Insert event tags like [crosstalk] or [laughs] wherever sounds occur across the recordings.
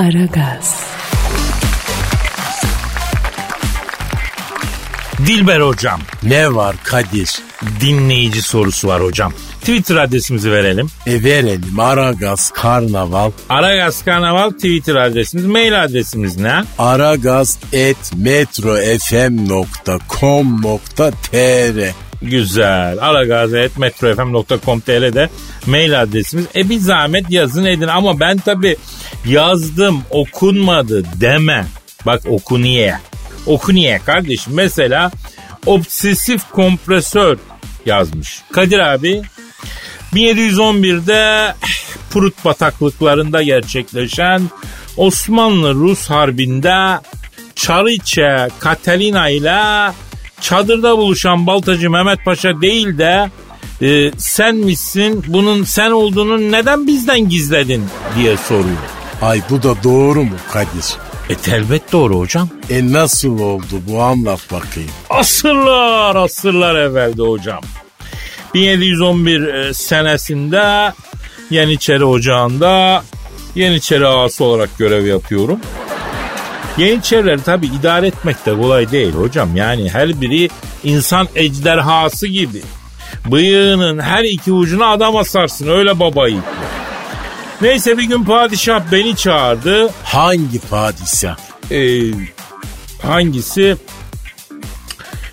Aragaz. Dilber hocam. Ne var Kadir? Dinleyici sorusu var hocam. Twitter adresimizi verelim. E verelim Aragaz Karnaval. Aragaz Karnaval Twitter adresimiz. Mail adresimiz ne? Aragaz et metrofm.com.tr Güzel. aragazi.metrofm.com.tr'de mail adresimiz. E bir zahmet yazın edin ama ben tabi yazdım okunmadı deme. Bak okuniye. Okuniye kardeşim. Mesela obsesif kompresör yazmış. Kadir abi 1711'de Prut bataklıklarında gerçekleşen Osmanlı-Rus harbinde Çariçe Katalina ile çadırda buluşan baltacı Mehmet Paşa değil de e, sen misin bunun sen olduğunu neden bizden gizledin diye soruyor. Ay bu da doğru mu Kadir? E elbet doğru hocam. E nasıl oldu bu anlat bakayım. Asırlar asırlar evvelde hocam. 1711 e, senesinde Yeniçeri Ocağı'nda Yeniçeri ağası olarak görev yapıyorum. Yeniçerileri tabi idare etmek de kolay değil hocam. Yani her biri insan ejderhası gibi. Bıyığının her iki ucuna adam asarsın öyle baba yiğitler. Neyse bir gün padişah beni çağırdı. Hangi padişah? Ee, hangisi?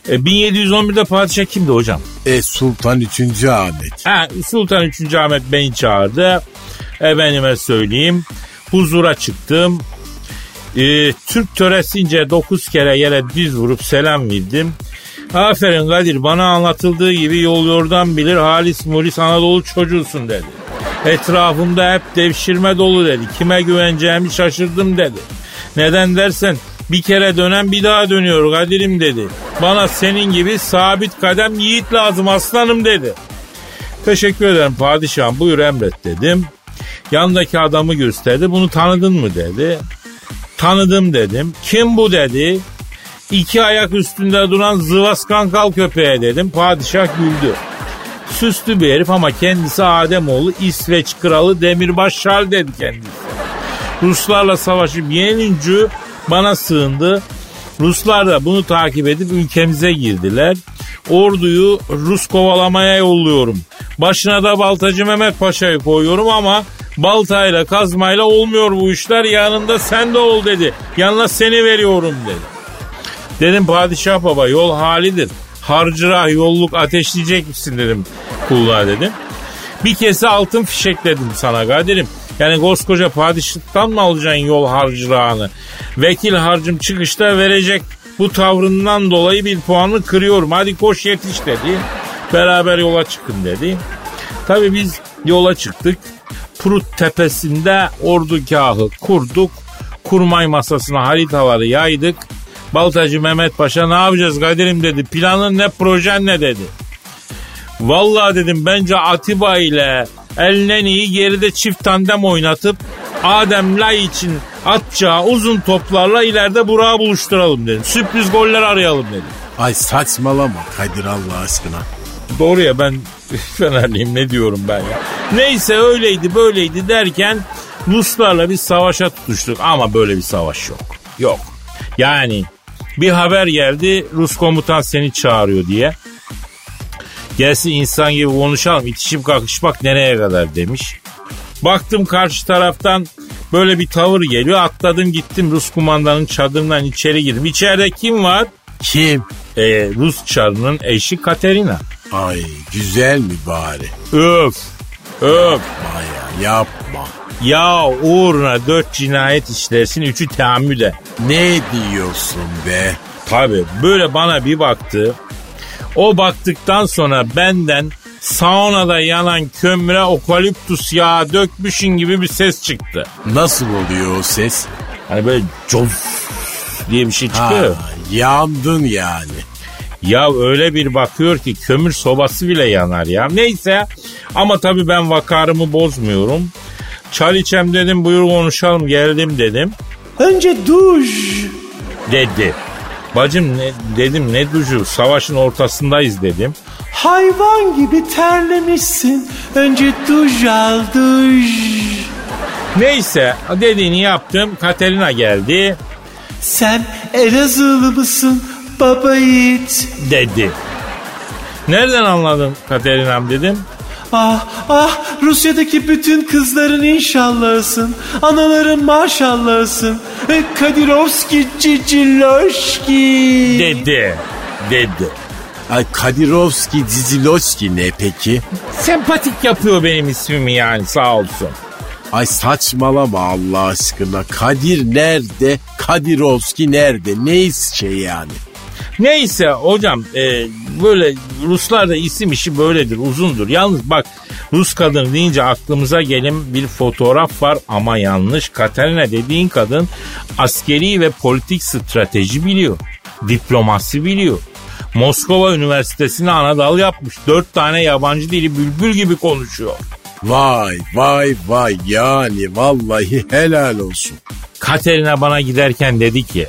E, 1711'de padişah kimdi hocam? E Sultan 3. Ahmet. Ha, Sultan 3. Ahmet beni çağırdı. Efendime söyleyeyim. Huzura çıktım. Ee, Türk töresince 9 kere yere diz vurup selam verdim. Aferin Kadir bana anlatıldığı gibi yol yordan bilir halis mulis Anadolu çocuğusun dedi. Etrafımda hep devşirme dolu dedi. Kime güveneceğimi şaşırdım dedi. Neden dersen bir kere dönen bir daha dönüyor Kadir'im dedi. Bana senin gibi sabit kadem yiğit lazım aslanım dedi. Teşekkür ederim padişahım buyur emret dedim. Yandaki adamı gösterdi bunu tanıdın mı dedi. Tanıdım dedim. Kim bu dedi. İki ayak üstünde duran zıvas kankal köpeğe dedim. Padişah güldü. Süslü bir herif ama kendisi Ademoğlu İsveç kralı Demirbaş Şal dedi kendisi. Ruslarla savaşıp yenilince bana sığındı. Ruslar da bunu takip edip ülkemize girdiler. Orduyu Rus kovalamaya yolluyorum. Başına da Baltacı Mehmet Paşa'yı koyuyorum ama baltayla kazmayla olmuyor bu işler yanında sen de ol dedi. Yanına seni veriyorum dedi. Dedim padişah baba yol halidir. Harcırah yolluk ateşleyecek misin dedim kulluğa dedim. Bir kese altın fişek dedim sana Kadir'im. Yani koskoca padişahtan mı alacaksın yol harcırağını? Vekil harcım çıkışta verecek bu tavrından dolayı bir puanı kırıyorum. Hadi koş yetiş dedi. Beraber yola çıkın dedi. Tabii biz yola çıktık. Prut tepesinde ordugahı kurduk. Kurmay masasına haritaları yaydık. Baltacı Mehmet Paşa ne yapacağız Kadir'im dedi. Planın ne projen ne dedi. Vallahi dedim bence Atiba ile Elneni'yi geride çift tandem oynatıp Adem Lay için atacağı uzun toplarla ileride Burak'ı buluşturalım dedim. Sürpriz goller arayalım dedim. Ay saçmalama Kadir Allah aşkına. Doğru ya ben [laughs] Fenerliyim ne diyorum ben ya. Neyse öyleydi böyleydi derken Ruslarla bir savaşa tutuştuk ama böyle bir savaş yok. Yok. Yani bir haber geldi Rus komutan seni çağırıyor diye. Gelsin insan gibi konuşalım itişip kakışmak nereye kadar demiş. Baktım karşı taraftan böyle bir tavır geliyor. Atladım gittim Rus kumandanın çadırından içeri girdim. İçeride kim var? Kim? Ee, Rus çarının eşi Katerina. Ay güzel mi bari? Öf. Öf. Baya yapma. Ya uğruna dört cinayet işlersin üçü teammüde. Ne diyorsun be? Tabi böyle bana bir baktı. O baktıktan sonra benden saunada yanan kömüre okaliptus yağı dökmüşün gibi bir ses çıktı. Nasıl oluyor o ses? Hani böyle coz diye bir şey çıkıyor. Ha, yandın yani. Ya öyle bir bakıyor ki kömür sobası bile yanar ya. Neyse ama tabii ben vakarımı bozmuyorum. Çal içem dedim buyur konuşalım geldim dedim. Önce duş. Dedi. Bacım ne, dedim ne duşu savaşın ortasındayız dedim. Hayvan gibi terlemişsin. Önce duş al duş. Neyse dediğini yaptım. Katerina geldi Sen Elazığlı mısın baba yiğit? dedi. Nereden anladın Katerina'm dedim. Ah ah Rusya'daki bütün kızların inşallahısın. Anaların maşallahısın. E, Kadirovski Ciciloşki. Dedi. Dedi. Ay Kadirovski, Diziloski ne peki? Sempatik yapıyor benim ismimi yani sağ olsun. Ay saçmalama Allah aşkına. Kadir nerede? Kadirovski nerede? Ne şey yani? Neyse hocam e, böyle Ruslarda isim işi böyledir uzundur. Yalnız bak Rus kadın deyince aklımıza gelen bir fotoğraf var ama yanlış. Katerina dediğin kadın askeri ve politik strateji biliyor. Diplomasi biliyor. Moskova Üniversitesi'ne ana dal yapmış. Dört tane yabancı dili bülbül gibi konuşuyor. Vay vay vay yani vallahi helal olsun. Katerina bana giderken dedi ki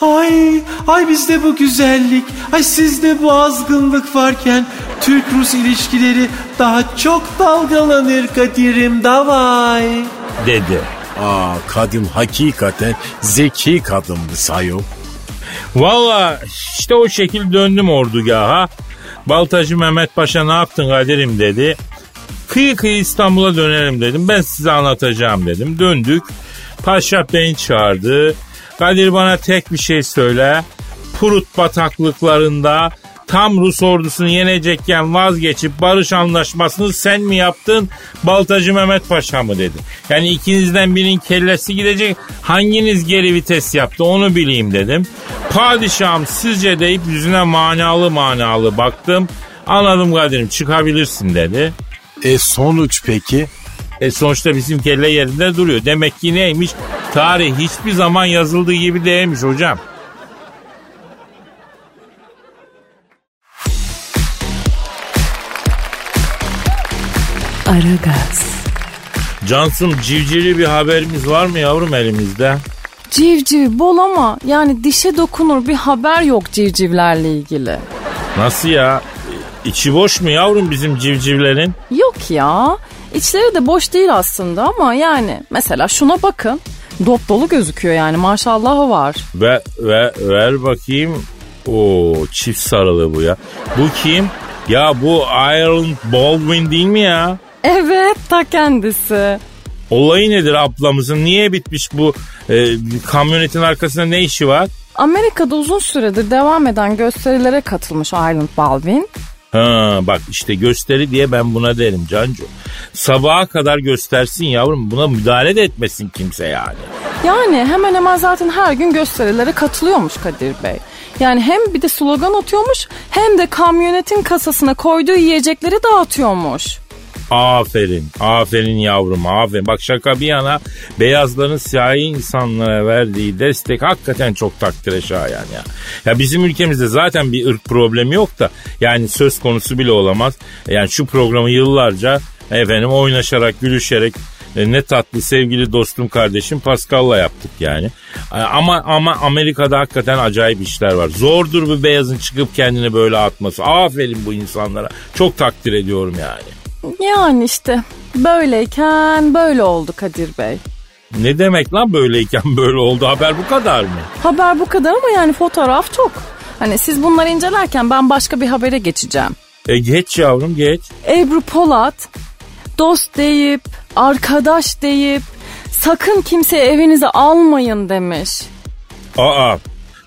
Ay, ay bizde bu güzellik, ay sizde bu azgınlık varken Türk-Rus ilişkileri daha çok dalgalanır Kadir'im davay. Dedi. Aa kadın hakikaten zeki kadındı sayo. Valla işte o şekil döndüm ordugaha. Baltacı Mehmet Paşa ne yaptın Kadir'im dedi. Kıyı kıyı İstanbul'a dönelim dedim. Ben size anlatacağım dedim. Döndük. Paşa beni çağırdı. Kadir bana tek bir şey söyle. Prut bataklıklarında tam Rus ordusunu yenecekken vazgeçip barış anlaşmasını sen mi yaptın Baltacı Mehmet Paşa mı dedi. Yani ikinizden birinin kellesi gidecek hanginiz geri vites yaptı onu bileyim dedim. Padişahım sizce deyip yüzüne manalı manalı baktım. Anladım Kadir'im çıkabilirsin dedi. E sonuç peki? E sonuçta bizim kelle yerinde duruyor. Demek ki neymiş? Tarih hiçbir zaman yazıldığı gibi değilmiş hocam. Aragaz, Cansım civcivli bir haberimiz var mı yavrum elimizde? Civciv bol ama yani dişe dokunur bir haber yok civcivlerle ilgili. Nasıl ya? İçi boş mu yavrum bizim civcivlerin? Yok ya. İçleri de boş değil aslında ama yani mesela şuna bakın. Dop dolu gözüküyor yani maşallahı var. Ve, ve ver bakayım. O çift sarılı bu ya. Bu kim? Ya bu Ireland Baldwin değil mi ya? Evet ta kendisi. Olayı nedir ablamızın? Niye bitmiş bu e, kamyonetin arkasında ne işi var? Amerika'da uzun süredir devam eden gösterilere katılmış Island Baldwin. Ha bak işte gösteri diye ben buna derim Cancu. Sabaha kadar göstersin yavrum buna müdahale de etmesin kimse yani. Yani hemen hemen zaten her gün gösterilere katılıyormuş Kadir Bey. Yani hem bir de slogan atıyormuş hem de kamyonetin kasasına koyduğu yiyecekleri dağıtıyormuş. Aferin, aferin yavrum, aferin. Bak şaka bir yana beyazların siyahi insanlara verdiği destek hakikaten çok takdire şayan ya. Ya bizim ülkemizde zaten bir ırk problemi yok da yani söz konusu bile olamaz. Yani şu programı yıllarca efendim oynaşarak, gülüşerek e, ne tatlı sevgili dostum kardeşim Pascal'la yaptık yani. E, Ama ama Amerika'da hakikaten acayip işler var. Zordur bir beyazın çıkıp kendini böyle atması. Aferin bu insanlara. Çok takdir ediyorum yani. Yani işte böyleyken böyle oldu Kadir Bey. Ne demek lan böyleyken böyle oldu haber bu kadar mı? Haber bu kadar ama yani fotoğraf çok. Hani siz bunları incelerken ben başka bir habere geçeceğim. E geç yavrum geç. Ebru Polat dost deyip, arkadaş deyip sakın kimseyi evinize almayın demiş. Aa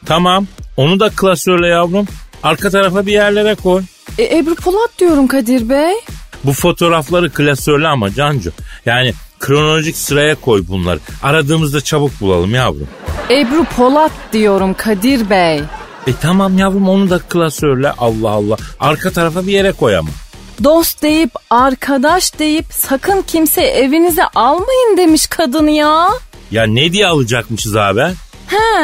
tamam onu da klasörle yavrum. Arka tarafa bir yerlere koy. E, Ebru Polat diyorum Kadir Bey. Bu fotoğrafları klasörle ama Cancu. Yani kronolojik sıraya koy bunları. Aradığımızda çabuk bulalım yavrum. Ebru Polat diyorum Kadir Bey. E tamam yavrum onu da klasörle Allah Allah. Arka tarafa bir yere koy ama. Dost deyip, arkadaş deyip sakın kimse evinize almayın demiş kadın ya. Ya ne diye alacakmışız abi? He,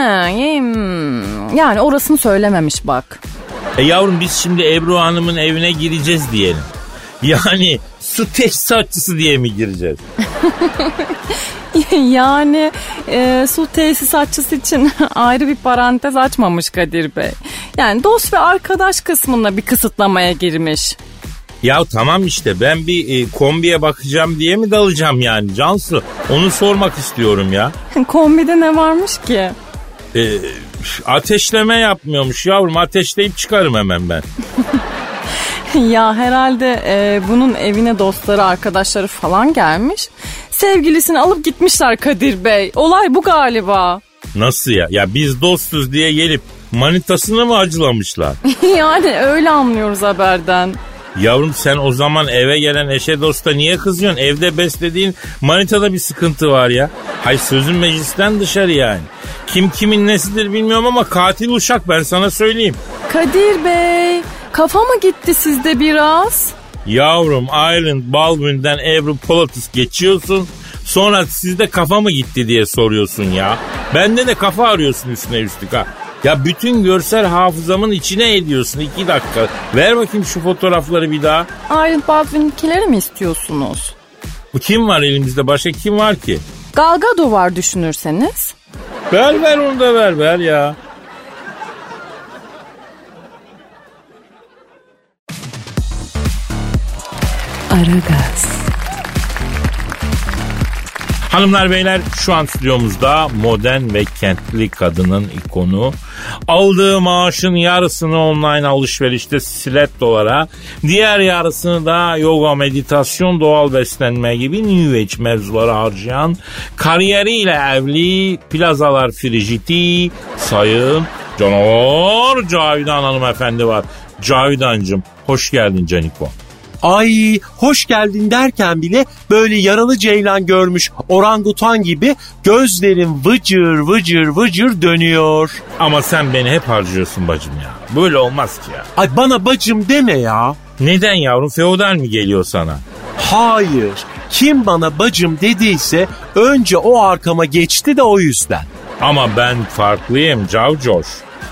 yani orasını söylememiş bak. E yavrum biz şimdi Ebru Hanım'ın evine gireceğiz diyelim. [laughs] Yani su tesisatçısı diye mi gireceğiz? [laughs] yani e, su tesisatçısı için [laughs] ayrı bir parantez açmamış Kadir Bey. Yani dost ve arkadaş kısmında bir kısıtlamaya girmiş. Ya tamam işte ben bir e, kombiye bakacağım diye mi dalacağım yani Cansu? Onu sormak istiyorum ya. Kombide ne varmış ki? E, ateşleme yapmıyormuş yavrum ateşleyip çıkarım hemen ben. [laughs] ya herhalde e, bunun evine dostları arkadaşları falan gelmiş. Sevgilisini alıp gitmişler Kadir Bey. Olay bu galiba. Nasıl ya? Ya biz dostuz diye gelip manitasını mı acılamışlar? [laughs] yani öyle anlıyoruz haberden. Yavrum sen o zaman eve gelen eşe dosta niye kızıyorsun? Evde beslediğin manitada bir sıkıntı var ya. Hay sözün meclisten dışarı yani. Kim kimin nesidir bilmiyorum ama katil uşak ben sana söyleyeyim. Kadir Bey kafa mı gitti sizde biraz? Yavrum Island Baldwin'den Ebru Pilatus geçiyorsun. Sonra sizde kafa mı gitti diye soruyorsun ya. Bende de kafa arıyorsun üstüne üstlük ha. Ya bütün görsel hafızamın içine ediyorsun iki dakika. Ver bakayım şu fotoğrafları bir daha. Iron Baldwin'kileri mi istiyorsunuz? Bu kim var elimizde başka kim var ki? Gal Gadot var düşünürseniz. Ver ver onu da ver ver ya. Aragaz, Hanımlar beyler şu an stüdyomuzda modern ve kentli kadının ikonu. Aldığı maaşın yarısını online alışverişte stilettolara, diğer yarısını da yoga, meditasyon, doğal beslenme gibi New Age mevzulara harcayan, kariyeriyle evli, plazalar frijiti, sayın canavar Cavidan hanımefendi var. Cavidancım hoş geldin Caniko. Ay hoş geldin derken bile böyle yaralı ceylan görmüş orangutan gibi gözlerim vıcır vıcır vıcır dönüyor. Ama sen beni hep harcıyorsun bacım ya. Böyle olmaz ki ya. Ay bana bacım deme ya. Neden yavrum feodal mi geliyor sana? Hayır. Kim bana bacım dediyse önce o arkama geçti de o yüzden. Ama ben farklıyım Cavcoş.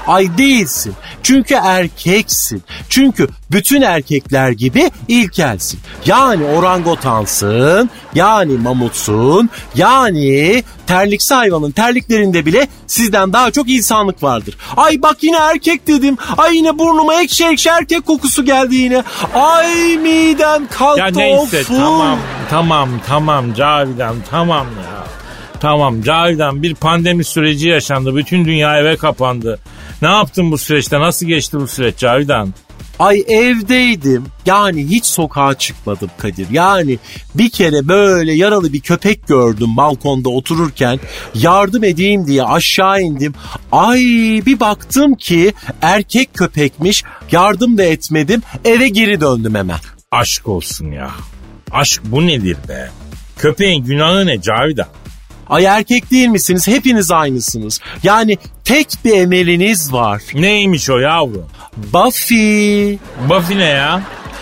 Ay değilsin. Çünkü erkeksin. Çünkü bütün erkekler gibi ilkelsin. Yani orangotansın, yani mamutsun, yani terliksi hayvanın terliklerinde bile sizden daha çok insanlık vardır. Ay bak yine erkek dedim. Ay yine burnuma ekşi ekşi erkek kokusu geldi yine. Ay midem kalktı. Ya neyse of. tamam tamam tamam Cavidan tamam ya. Tamam Cavidan bir pandemi süreci yaşandı. Bütün dünya eve kapandı. Ne yaptın bu süreçte? Nasıl geçti bu süreç Cavidan? Ay evdeydim. Yani hiç sokağa çıkmadım Kadir. Yani bir kere böyle yaralı bir köpek gördüm balkonda otururken. Yardım edeyim diye aşağı indim. Ay bir baktım ki erkek köpekmiş. Yardım da etmedim. Eve geri döndüm hemen. Aşk olsun ya. Aşk bu nedir be? Köpeğin günahı ne Cavidan? Ay erkek değil misiniz? Hepiniz aynısınız. Yani tek bir emeliniz var. Neymiş o yavrum? Buffy. Buffy ne ya?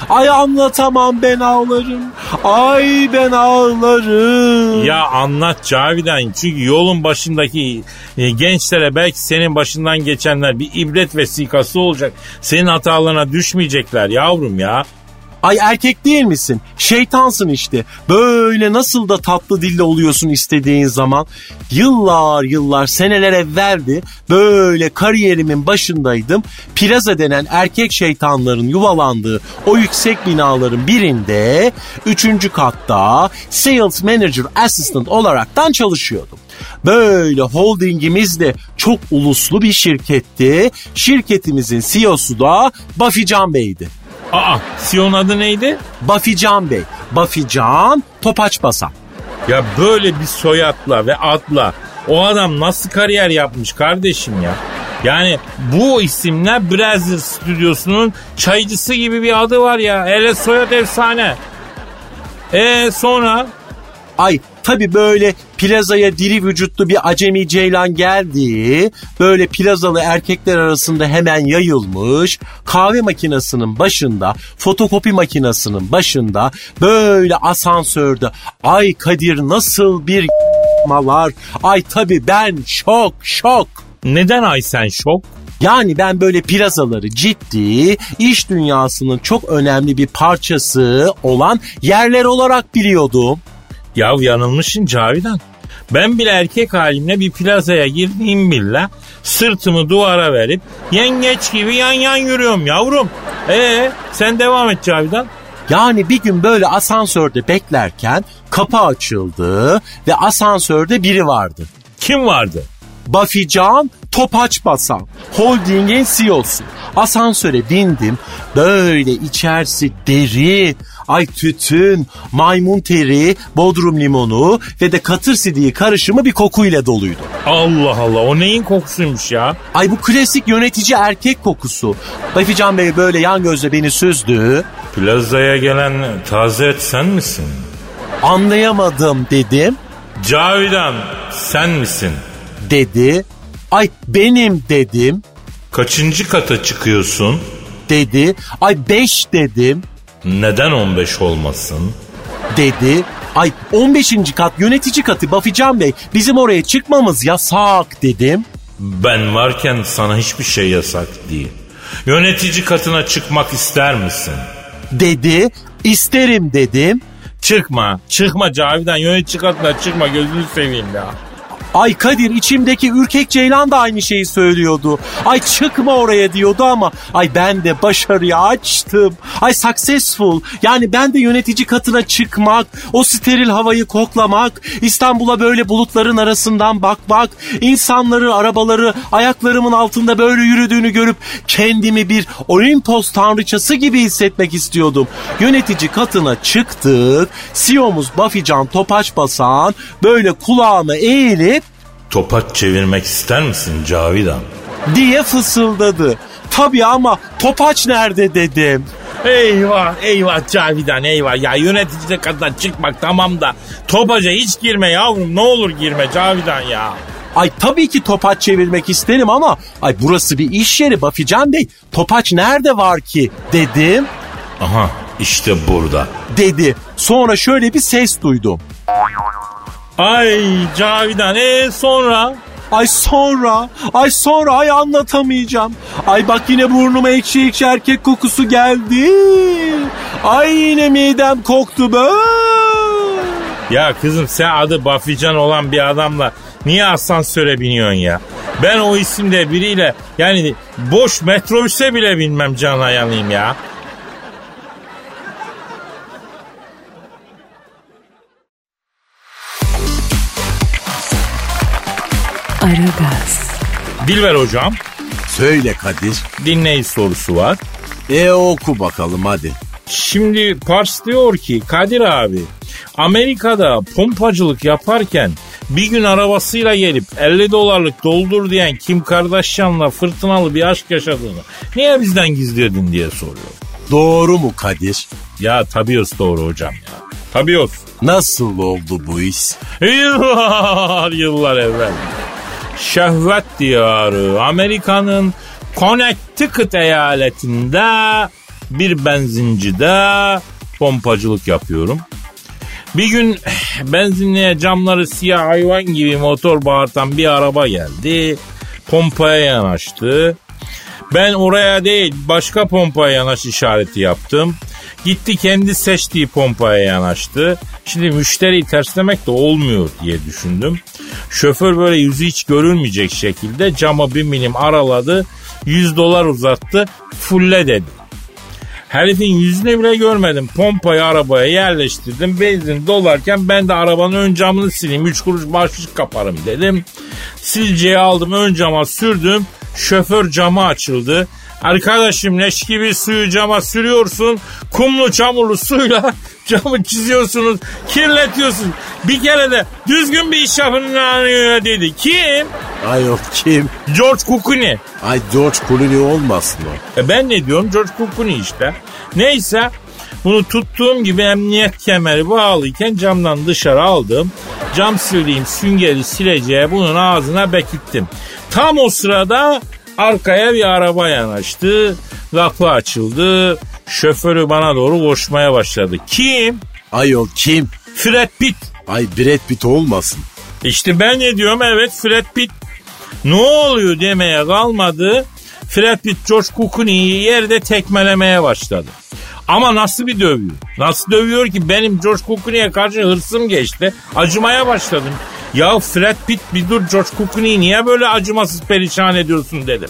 Ay anlatamam ben ağlarım. Ay ben ağlarım. Ya anlat Cavidan çünkü yolun başındaki e, gençlere belki senin başından geçenler bir ibret vesikası olacak. Senin hatalarına düşmeyecekler yavrum ya. Ay erkek değil misin? Şeytansın işte. Böyle nasıl da tatlı dille oluyorsun istediğin zaman. Yıllar yıllar seneler evveldi. Böyle kariyerimin başındaydım. Plaza denen erkek şeytanların yuvalandığı o yüksek binaların birinde üçüncü katta Sales Manager Assistant olaraktan çalışıyordum. Böyle holdingimiz de çok uluslu bir şirketti. Şirketimizin CEO'su da Buffy Can Bey'di. Aa Sion adı neydi? Buffy Can Bey. Buffy Can Topaç Basan. Ya böyle bir soyadla ve adla o adam nasıl kariyer yapmış kardeşim ya? Yani bu isimle Brazil stüdyosunun çaycısı gibi bir adı var ya. Hele soyad efsane. E sonra Ay tabi böyle plazaya diri vücutlu bir acemi ceylan geldi. Böyle plazalı erkekler arasında hemen yayılmış. Kahve makinesinin başında, fotokopi makinesinin başında böyle asansörde. Ay Kadir nasıl bir [laughs] malar. Ay tabi ben şok şok. neden Aysen şok? Yani ben böyle plazaları ciddi, iş dünyasının çok önemli bir parçası olan yerler olarak biliyordum. Ya yanılmışsın Cavidan. Ben bile erkek halimle bir plazaya girdiğim bile sırtımı duvara verip yengeç gibi yan yan yürüyorum yavrum. Ee sen devam et Cavidan. Yani bir gün böyle asansörde beklerken kapı açıldı ve asansörde biri vardı. Kim vardı? Buffy Can Topaç Basan. Holding'in CEO'su. Asansöre bindim. Böyle içerisi deri, ay tütün, maymun teri, bodrum limonu ve de katır sidiği karışımı bir kokuyla doluydu. Allah Allah o neyin kokusuymuş ya? Ay bu klasik yönetici erkek kokusu. Buffy Can Bey böyle yan gözle beni süzdü. Plazaya gelen taze et sen misin? Anlayamadım dedim. Cavidan sen misin? Dedi. Ay benim dedim. Kaçıncı kata çıkıyorsun? Dedi. Ay beş dedim. Neden 15 olmasın? Dedi. Ay 15. kat yönetici katı Bafican Bey bizim oraya çıkmamız yasak dedim. Ben varken sana hiçbir şey yasak değil. Yönetici katına çıkmak ister misin? Dedi. İsterim dedim. Çıkma. Çıkma Cavidan yönetici katına çıkma gözünü seveyim ya. Ay Kadir içimdeki ürkek ceylan da aynı şeyi söylüyordu. Ay çıkma oraya diyordu ama ay ben de başarıyı açtım. Ay successful. Yani ben de yönetici katına çıkmak, o steril havayı koklamak, İstanbul'a böyle bulutların arasından bakmak, insanları, arabaları ayaklarımın altında böyle yürüdüğünü görüp kendimi bir Olimpos tanrıçası gibi hissetmek istiyordum. Yönetici katına çıktık. CEO'muz Bafican Topaç Basan böyle kulağıma eğilip Topaç çevirmek ister misin Cavidan? diye fısıldadı. Tabii ama topaç nerede dedim. Eyvah eyvah Cavidan eyvah ya yönetici katına çıkmak tamam da topaca hiç girme yavrum ne olur girme Cavidan ya. Ay tabii ki topaç çevirmek isterim ama ay burası bir iş yeri Bafican Bey. Topaç nerede var ki dedim. Aha işte burada. Dedi. Sonra şöyle bir ses duydum. Ay Cavidan e sonra? Ay sonra, ay sonra ay anlatamayacağım. Ay bak yine burnuma ekşi ekşi erkek kokusu geldi. Ay yine midem koktu böyle. Ya kızım sen adı Bafican olan bir adamla niye asansöre biniyorsun ya? Ben o isimde biriyle yani boş metrobüse bile binmem cana yanayım ya. Aragaz, Dilber hocam Söyle Kadir. dinleyici sorusu var. E oku bakalım hadi. Şimdi Pars diyor ki Kadir abi Amerika'da pompacılık yaparken bir gün arabasıyla gelip 50 dolarlık doldur diyen Kim Kardashian'la fırtınalı bir aşk yaşadığını niye bizden gizliyordun diye soruyor. Doğru mu Kadir? Ya tabios doğru hocam ya. Tabios. Nasıl oldu bu iş? Yıllar yıllar evvel. Şehvet diyarı Amerika'nın Connecticut eyaletinde bir benzincide pompacılık yapıyorum. Bir gün benzinliğe camları siyah hayvan gibi motor bağırtan bir araba geldi. Pompaya yanaştı. Ben oraya değil başka pompaya yanaş işareti yaptım. Gitti kendi seçtiği pompaya yanaştı. Şimdi müşteriyi terslemek de olmuyor diye düşündüm. Şoför böyle yüzü hiç görülmeyecek şekilde cama bir milim araladı. 100 dolar uzattı. Fulle dedi. Herifin yüzünü bile görmedim. Pompayı arabaya yerleştirdim. Benzin dolarken ben de arabanın ön camını sileyim. 3 kuruş başlık kaparım dedim. Silceyi aldım ön cama sürdüm. Şoför camı açıldı. Arkadaşım leş gibi suyu cama sürüyorsun. Kumlu çamurlu suyla [laughs] camı çiziyorsunuz. Kirletiyorsun. Bir kere de düzgün bir iş yapın dedi. Kim? Ay o kim? George Clooney. Ay George Clooney olmasın o. E ben ne diyorum? George Clooney işte. Neyse bunu tuttuğum gibi emniyet kemeri bağlıyken camdan dışarı aldım. Cam sildiğim süngeri sileceğe bunun ağzına bekittim. Tam o sırada arkaya bir araba yanaştı. Kapı açıldı. Şoförü bana doğru koşmaya başladı. Kim? Ay o kim? Fred Pitt. Ay Brad Pitt olmasın. İşte ben ne diyorum evet Fred Pitt. Ne oluyor demeye kalmadı. Fred Pitt George Clooney'i yerde tekmelemeye başladı. Ama nasıl bir dövüyor? Nasıl dövüyor ki benim George Clooney'e karşı hırsım geçti. Acımaya başladım. Ya Fred Pitt bir dur George Clooney'i niye böyle acımasız perişan ediyorsun dedim.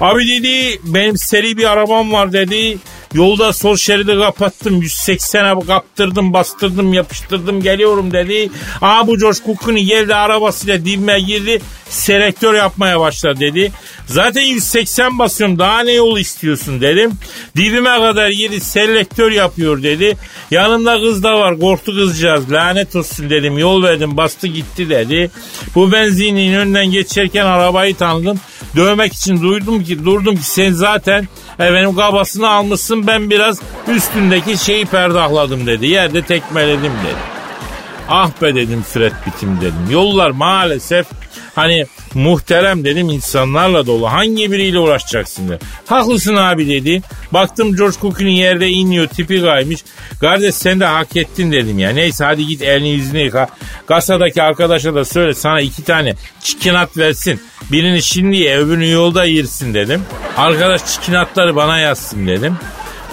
Abi dedi benim seri bir arabam var dedi. Yolda sol şeridi kapattım. 180'e kaptırdım bastırdım yapıştırdım geliyorum dedi. Aa bu George Clooney geldi arabasıyla dibime girdi. Selektör yapmaya başladı dedi. Zaten 180 basıyorum daha ne yol istiyorsun dedim. Dibime kadar girdi selektör yapıyor dedi. Yanında kız da var korktu kızcağız lanet olsun dedim. Yol verdim bastı gitti dedi. Bu benzinliğin önünden geçerken arabayı tanıdım. Dövmek için duydum ki durdum ki sen zaten efendim kabasını almışsın ben biraz üstündeki şeyi perdahladım dedi. Yerde tekmeledim dedi. Ah be dedim Fred bitim dedim. Yollar maalesef hani muhterem dedim insanlarla dolu. Hangi biriyle uğraşacaksın dedi. Haklısın abi dedi. Baktım George Clooney yerde iniyor tipi kaymış. Kardeş sen de hak ettin dedim ya. Neyse hadi git elini yüzünü yıka. Kasadaki arkadaşa da söyle sana iki tane çikinat versin. Birini şimdi ye öbürünü yolda yersin dedim. Arkadaş çikinatları bana yazsın dedim.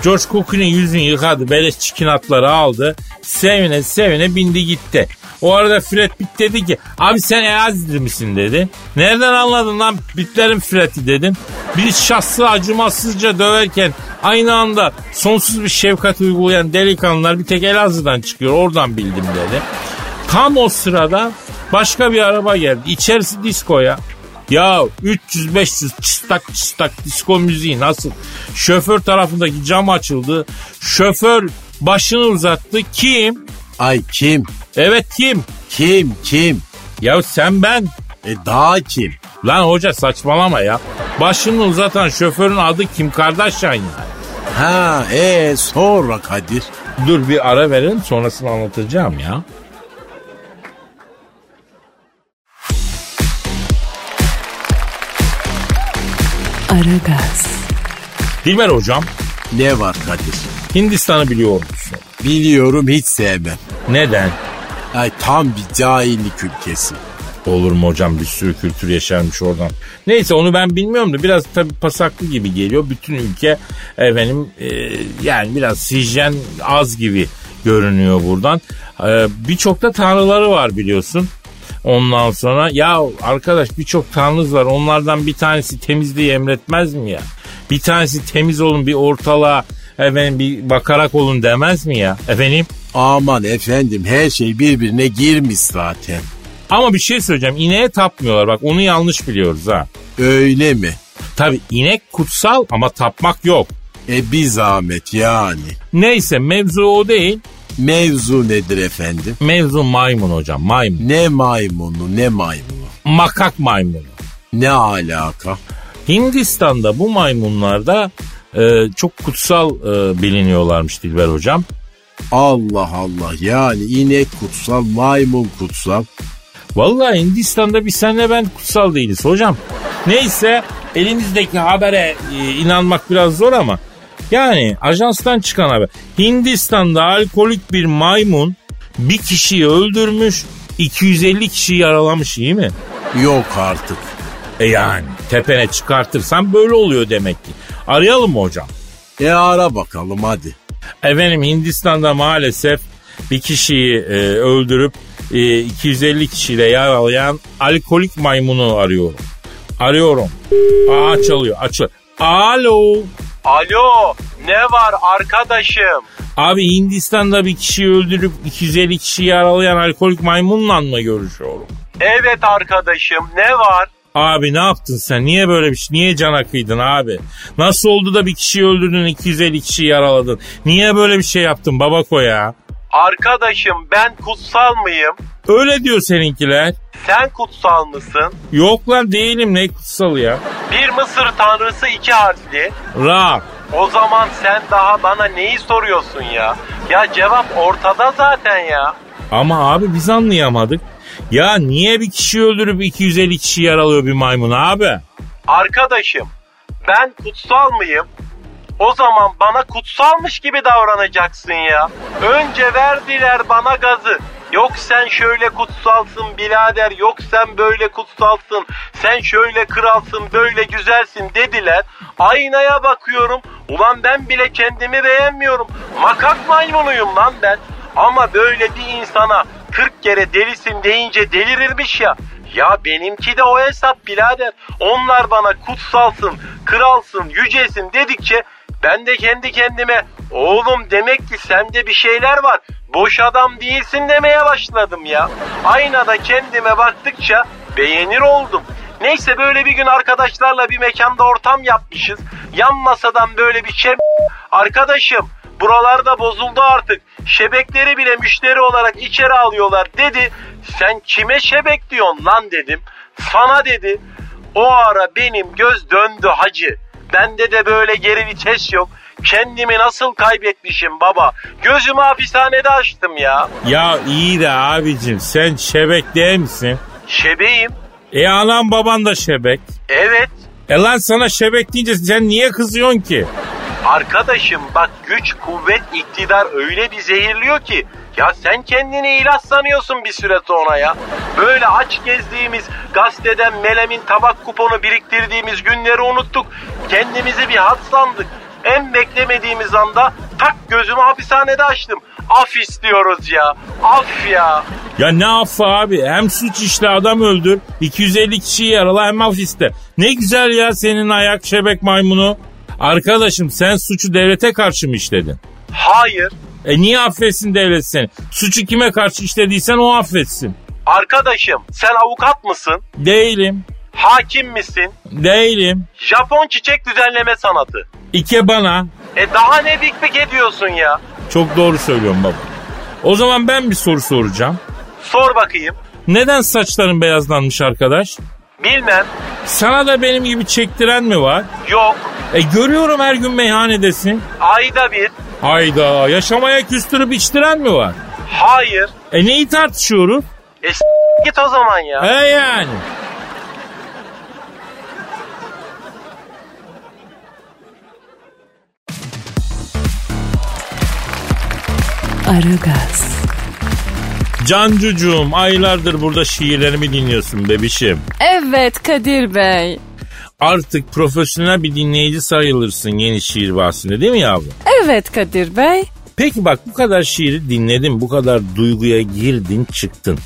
George Clooney yüzünü yıkadı. Beleş çikinatları aldı. Sevine sevine bindi gitti. O arada Fred Pitt dedi ki abi sen Eazizli misin dedi. Nereden anladın lan bitlerim Fred'i dedim. Bir şahsı acımasızca döverken aynı anda sonsuz bir şefkat uygulayan delikanlılar bir tek Elazığ'dan çıkıyor oradan bildim dedi. Tam o sırada başka bir araba geldi. İçerisi diskoya. Ya 300-500 çıstak çıstak disco müziği nasıl? Şoför tarafındaki cam açıldı. Şoför başını uzattı. Kim? Ay kim? Evet kim? Kim? Kim? Ya sen ben. E daha kim? Lan hoca saçmalama ya. Başını uzatan şoförün adı Kim Kardashian ya. Ha e sonra Kadir. Dur bir ara verelim sonrasını anlatacağım ya. Aragaz, Dilber hocam Ne var Kadir? Hindistan'ı biliyor musun? Biliyorum hiç sevmem. Neden? Ay tam bir cahillik ülkesi. Olur mu hocam bir sürü kültür yaşarmış oradan. Neyse onu ben bilmiyorum da biraz tabii pasaklı gibi geliyor. Bütün ülke efendim e, yani biraz hijyen az gibi görünüyor buradan. E, Birçok da tanrıları var biliyorsun. Ondan sonra ya arkadaş birçok tanrınız var onlardan bir tanesi temizliği emretmez mi ya? Bir tanesi temiz olun bir ortalığa efendim bir bakarak olun demez mi ya? Efendim? Aman efendim her şey birbirine girmiş zaten. Ama bir şey söyleyeceğim ineğe tapmıyorlar bak onu yanlış biliyoruz ha. Öyle mi? Tabi inek kutsal ama tapmak yok. E bir zahmet yani. Neyse mevzu o değil. Mevzu nedir efendim? Mevzu maymun hocam maymun. Ne maymunu ne maymunu? Makak maymunu. Ne alaka? Hindistan'da bu maymunlarda e, çok kutsal e, biliniyorlarmış Dilber hocam. Allah Allah yani inek kutsal maymun kutsal. Vallahi Hindistan'da biz senle ben kutsal değiliz hocam. Neyse elimizdeki habere e, inanmak biraz zor ama yani ajanstan çıkan haber. Hindistan'da alkolik bir maymun bir kişiyi öldürmüş 250 kişiyi yaralamış iyi mi? Yok artık. E yani tepene çıkartırsan böyle oluyor demek ki. Arayalım mı hocam? E ara bakalım hadi. Efendim Hindistan'da maalesef bir kişiyi e, öldürüp e, 250 kişiyle yaralayan alkolik maymunu arıyorum. Arıyorum. Aa çalıyor açıl. Alo. Alo ne var arkadaşım? Abi Hindistan'da bir kişiyi öldürüp 250 kişiyi yaralayan alkolik maymunla mı görüşüyorum? Evet arkadaşım ne var? Abi ne yaptın sen? Niye böyle bir şey? Niye cana kıydın abi? Nasıl oldu da bir kişiyi öldürdün 250 kişiyi yaraladın? Niye böyle bir şey yaptın babako ya? Arkadaşım ben kutsal mıyım? Öyle diyor seninkiler. Sen kutsal mısın? Yok lan değilim ne kutsalı ya. Bir Mısır tanrısı iki harfli. Ra. O zaman sen daha bana neyi soruyorsun ya? Ya cevap ortada zaten ya. Ama abi biz anlayamadık. Ya niye bir kişi öldürüp 250 kişi yaralıyor bir maymun abi? Arkadaşım ben kutsal mıyım? O zaman bana kutsalmış gibi davranacaksın ya. Önce verdiler bana gazı. Yok sen şöyle kutsalsın birader, yok sen böyle kutsalsın, sen şöyle kralsın, böyle güzelsin dediler. Aynaya bakıyorum, ulan ben bile kendimi beğenmiyorum. Makak maymunuyum lan ben. Ama böyle bir insana 40 kere delisin deyince delirirmiş ya. Ya benimki de o hesap birader. Onlar bana kutsalsın, kralsın, yücesin dedikçe Ben de kendi kendime oğlum demek ki sende bir şeyler var. Boş adam değilsin demeye başladım ya. Aynada kendime baktıkça beğenir oldum. Neyse böyle bir gün arkadaşlarla bir mekanda ortam yapmışız. Yan masadan böyle bir şey... Arkadaşım buralarda bozuldu artık. Şebekleri bile müşteri olarak içeri alıyorlar dedi. Sen kime şebek diyorsun lan dedim. Sana dedi. O ara benim göz döndü hacı. Bende de böyle geri vites yok. Kendimi nasıl kaybetmişim baba. Gözümü hapishanede açtım ya. Ya iyi de abicim sen şebek değil misin? Şebeğim. E anan baban da şebek. Evet. E lan sana şebek deyince sen niye kızıyorsun ki? Arkadaşım bak güç, kuvvet, iktidar öyle bir zehirliyor ki. Ya sen kendini ilaç sanıyorsun bir süre sonra ya. Böyle aç gezdiğimiz, gazeteden melemin tabak kuponu biriktirdiğimiz günleri unuttuk. Kendimizi bir hat sandık. En beklemediğimiz anda tak gözümü hapishanede açtım. Af istiyoruz ya. Af ya. Ya ne affı abi hem suç işle adam öldür 250 kişiyi yarala hem af iste. Ne güzel ya senin ayak şebek maymunu. Arkadaşım sen suçu devlete karşı mı işledin? Hayır. E niye affetsin devlet seni? Suçu kime karşı işlediysen o affetsin. Arkadaşım sen avukat mısın? Değilim. Hakim misin? Değilim. Japon çiçek düzenleme sanatı. İke bana. E daha ne bik bik ediyorsun ya? Çok doğru söylüyorum baba. O zaman ben bir soru soracağım. Sor bakayım. Neden saçların beyazlanmış arkadaş? Bilmem. Sana da benim gibi çektiren mi var? Yok. E görüyorum her gün meyhanedesin. Ayda bir. Hayda yaşamaya küstürüp içtiren mi var? Hayır. E neyi tartışıyoruz? E s- git o zaman ya. E yani. Aragaz, Cancucuğum aylardır burada şiirlerimi dinliyorsun bebişim. Evet Kadir Bey. Artık profesyonel bir dinleyici sayılırsın yeni şiir bahsinde değil mi yavrum? Evet Kadir Bey. Peki bak bu kadar şiiri dinledin, bu kadar duyguya girdin, çıktın.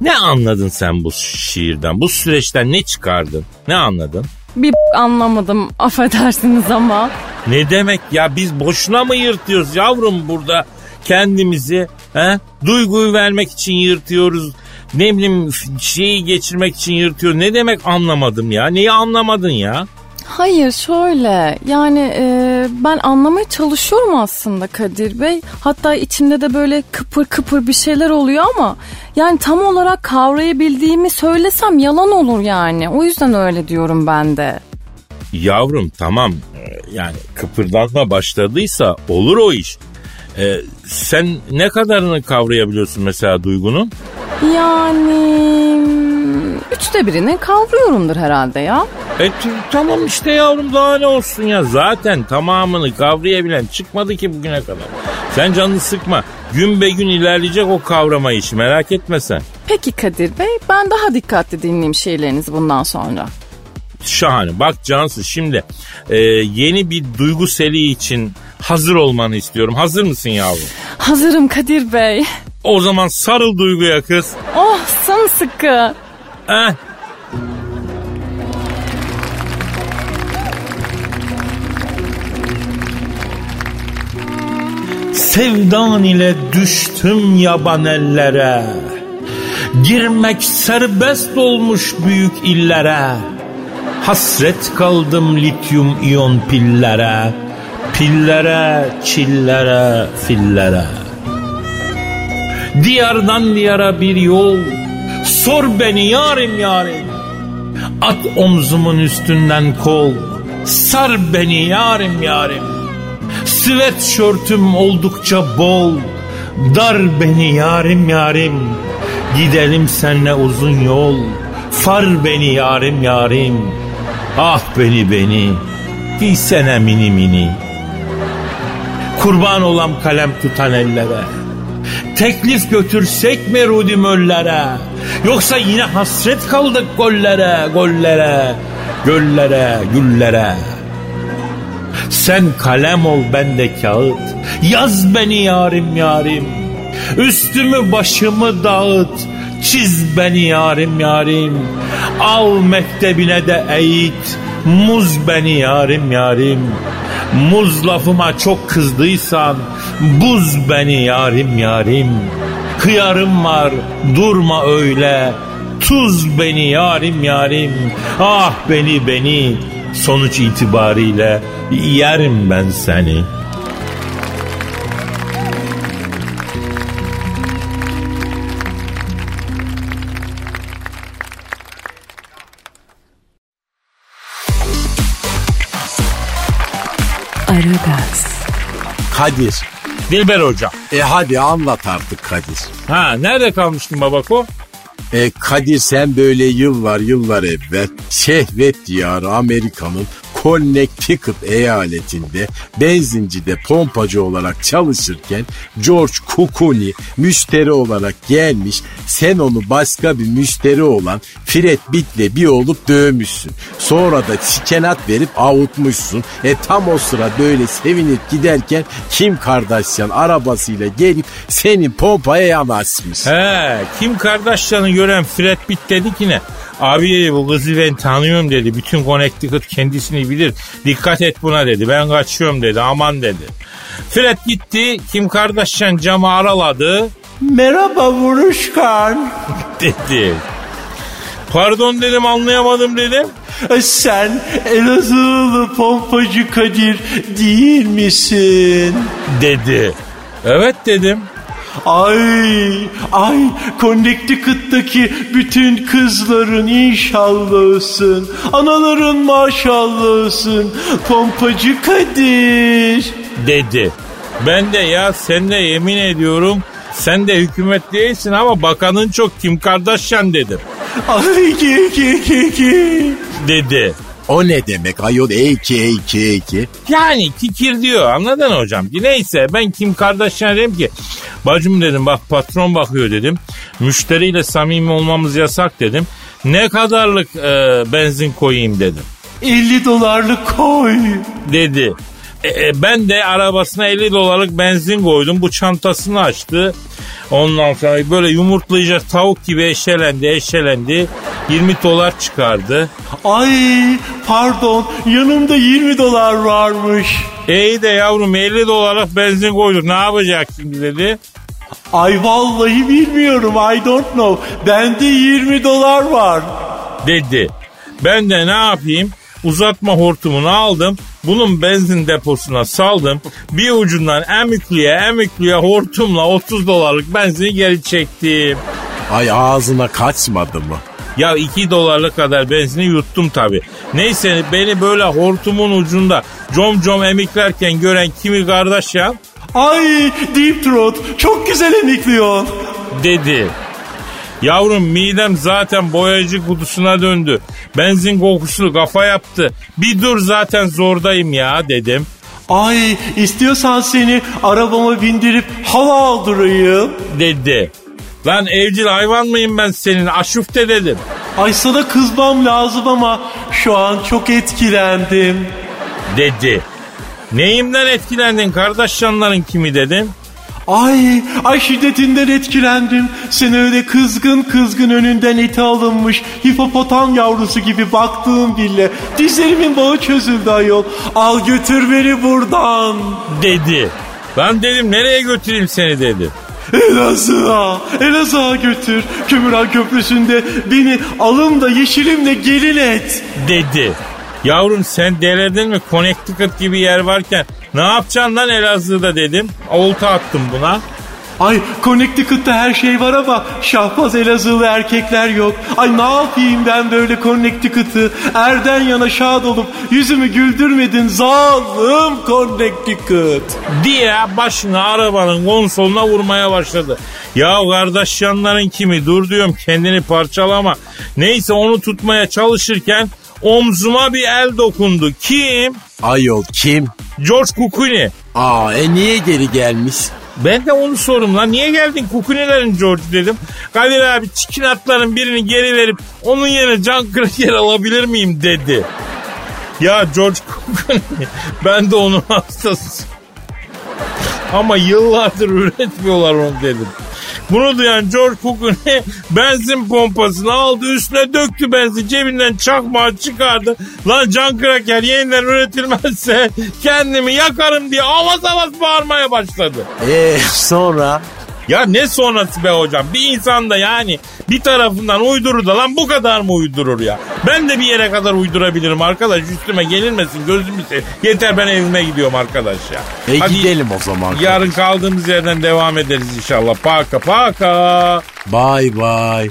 Ne anladın sen bu şiirden? Bu süreçten ne çıkardın? Ne anladın? Bir anlamadım affedersiniz ama. Ne demek ya biz boşuna mı yırtıyoruz yavrum burada kendimizi? He? Duyguyu vermek için yırtıyoruz. Ne bileyim şeyi geçirmek için yırtıyor. Ne demek anlamadım ya? Neyi anlamadın ya? Hayır şöyle yani e, ben anlamaya çalışıyorum aslında Kadir Bey. Hatta içimde de böyle kıpır kıpır bir şeyler oluyor ama yani tam olarak kavrayabildiğimi söylesem yalan olur yani. O yüzden öyle diyorum ben de. Yavrum tamam Ee, yani kıpırdanma başladıysa olur o iş. Ee, sen ne kadarını kavrayabiliyorsun mesela duygunun? Yani üçte birini kavruyorumdur herhalde ya. E t- tamam işte yavrum daha ne olsun ya. Zaten tamamını kavrayabilen çıkmadı ki bugüne kadar. Sen canını sıkma. Gün be gün ilerleyecek o kavrama işi merak etme sen. Peki Kadir Bey ben daha dikkatli dinleyeyim şiirlerinizi bundan sonra. Şahane. Bak Cansu şimdi e, yeni bir duygu seli için hazır olmanı istiyorum. Hazır mısın yavrum? Hazırım Kadir Bey. O zaman sarıl duyguya kız. Oh sımsıkı. Eh. Sevdan ile düştüm yaban ellere Girmek serbest olmuş büyük illere Hasret kaldım lityum iyon pillere Pillere, çillere, fillere. Diyardan diyara bir yol. Sor beni yarim yarim. At omzumun üstünden kol. Sar beni yarim yarim. Sweatshirtüm oldukça bol. Dar beni yarim yarim. Gidelim senle uzun yol. Far beni yarim yarim. Ah beni beni. Giysene mini mini Kurban olam kalem tutan ellere Teklif götürsek mi Rudi Möller'e? Yoksa yine hasret kaldık gollere, gollere, göllere, güllere. Sen kalem ol ben de kağıt. Yaz beni yarim yarim. Üstümü başımı dağıt. Çiz beni yarim yarim. Al mektebine de eğit. Muz beni yarim yarim. Muz lafıma çok kızdıysan buz beni yarim yarim. Kıyarım var durma öyle. Tuz beni yarim yarim. Ah beni beni sonuç itibariyle yerim ben seni. Kadir. Dilber hocam. E hadi anlat artık Kadir. Ha nerede kalmıştın babako? E Kadir sen böyle yıllar yıllar evvel şehvet diyarı Amerika'nın Connecticut eyaletinde benzincide pompacı olarak çalışırken George Kukuni müşteri olarak gelmiş. Sen onu başka bir müşteri olan Fred Bit'le bir olup dövmüşsün. Sonra da çikenat verip avutmuşsun. E tam o sıra böyle sevinip giderken Kim Kardashian arabasıyla gelip senin pompaya yanaşmış. He Kim Kardashian'ı gören Fred Pitt dedi ki ne? Abi bu kızı ben tanıyorum dedi. Bütün Connecticut kendisini bilir. Dikkat et buna dedi. Ben kaçıyorum dedi. Aman dedi. Fred gitti. Kim Kardashian camı araladı. Merhaba vuruşkan. [laughs] Dedi. Pardon dedim anlayamadım dedim. E, Sen Elazığlı pompacı Kadir değil misin? Dedi. Evet dedim. Ay, ay Connecticut'taki bütün kızların inşallahısın. Anaların maşallahısın. Pompacı Kadir. Dedi. Ben de ya sen de yemin ediyorum sen de hükümet değilsin ama bakanın çok Kim Kardashian dedim. Ay ki ki ki ki. Dedi. O ne demek ayol eki eki eki. Yani kikir diyor anladın hocam. Neyse ben Kim Kardashian dedim ki bacım dedim bak patron bakıyor dedim. Müşteriyle samimi olmamız yasak dedim. Ne kadarlık e, benzin koyayım dedim. 50 dolarlık koy. Dedi. E, e, ben de arabasına 50 dolarlık benzin koydum. Bu çantasını açtı. Ondan sonra böyle yumurtlayacak tavuk gibi eşelendi eşelendi. 20 dolar çıkardı. Ay pardon yanımda 20 dolar varmış. İyi de yavrum 50 dolarlık benzin koyduk ne yapacak şimdi dedi. Ay vallahi bilmiyorum I don't know. Bende 20 dolar var. dedi. Ben de ne yapayım? Uzatma hortumunu aldım. Bunun benzin deposuna saldım. Bir ucundan emikliye emikliye hortumla 30 dolarlık benzini geri çektim. Ay ağzına kaçmadı mı? Ya 2 dolarlık kadar benzini yuttum tabi. Neyse beni böyle hortumun ucunda com com emiklerken gören kimi kardeş ya Ay Deep Throat çok güzel emikliyor. dedi. Yavrum midem zaten boyacı kutusuna döndü. Benzin kokusunu kafa yaptı. Bir dur zaten zordayım ya dedim. Ay istiyorsan seni arabama bindirip hava aldırayım. Dedi. Lan evcil hayvan mıyım ben senin aşufte dedim. Ay sana kızmam lazım ama şu an çok etkilendim. Dedi. Neyimden etkilendin kardeşcanların kimi dedim. Ay, ay şiddetinden etkilendim. Sen öyle kızgın kızgın önünden eti alınmış hipopotam yavrusu gibi baktığım bile. Dizlerimin bağı çözüldü ayol. Al götür beni buradan. Dedi. Ben dedim nereye götüreyim seni dedi. Elazığ'a, Elazığ'a götür. Kömürhan Köprüsü'nde beni alın da yeşilimle gelin et. Dedi. Yavrum sen delirdin mi? Connecticut gibi yer varken ne yapacaksın lan Elazığ'da dedim. Olta attım buna. Ay Connecticut'ta her şey var ama şahbaz Elazığlı erkekler yok. Ay ne yapayım ben böyle Connecticut'ı? Erden yana şad olup yüzümü güldürmedin zalim Connecticut. diye başını arabanın konsoluna vurmaya başladı. Ya kardeş yanların kimi dur diyorum kendini parçalama. Neyse onu tutmaya çalışırken omzuma bir el dokundu. Kim? Ayol kim? George Kukuni. Aa e niye geri gelmiş? Ben de onu sorum lan. Niye geldin Kukunilerin George dedim. Kadir abi çikin atların birini geri verip onun yerine can kraker alabilir miyim dedi. Ya George Kukuni [laughs] ben de onun hastası. Ama yıllardır üretmiyorlar onu dedim. Bunu duyan George Clooney [laughs] benzin pompasını aldı üstüne döktü benzin cebinden çakmağı çıkardı. Lan can kraker yeniden üretilmezse [laughs] kendimi yakarım diye avaz avaz bağırmaya başladı. Eee sonra? Ya ne sonrası be hocam? Bir insan da yani bir tarafından uydurur da lan bu kadar mı uydurur ya? Ben de bir yere kadar uydurabilirim arkadaş. Üstüme gelinmesin gözümü seveyim. Yeter ben evime gidiyorum arkadaş ya. E Hadi gidelim o zaman. Yarın kaldığımız yerden devam ederiz inşallah. Paka paka. Bye bye.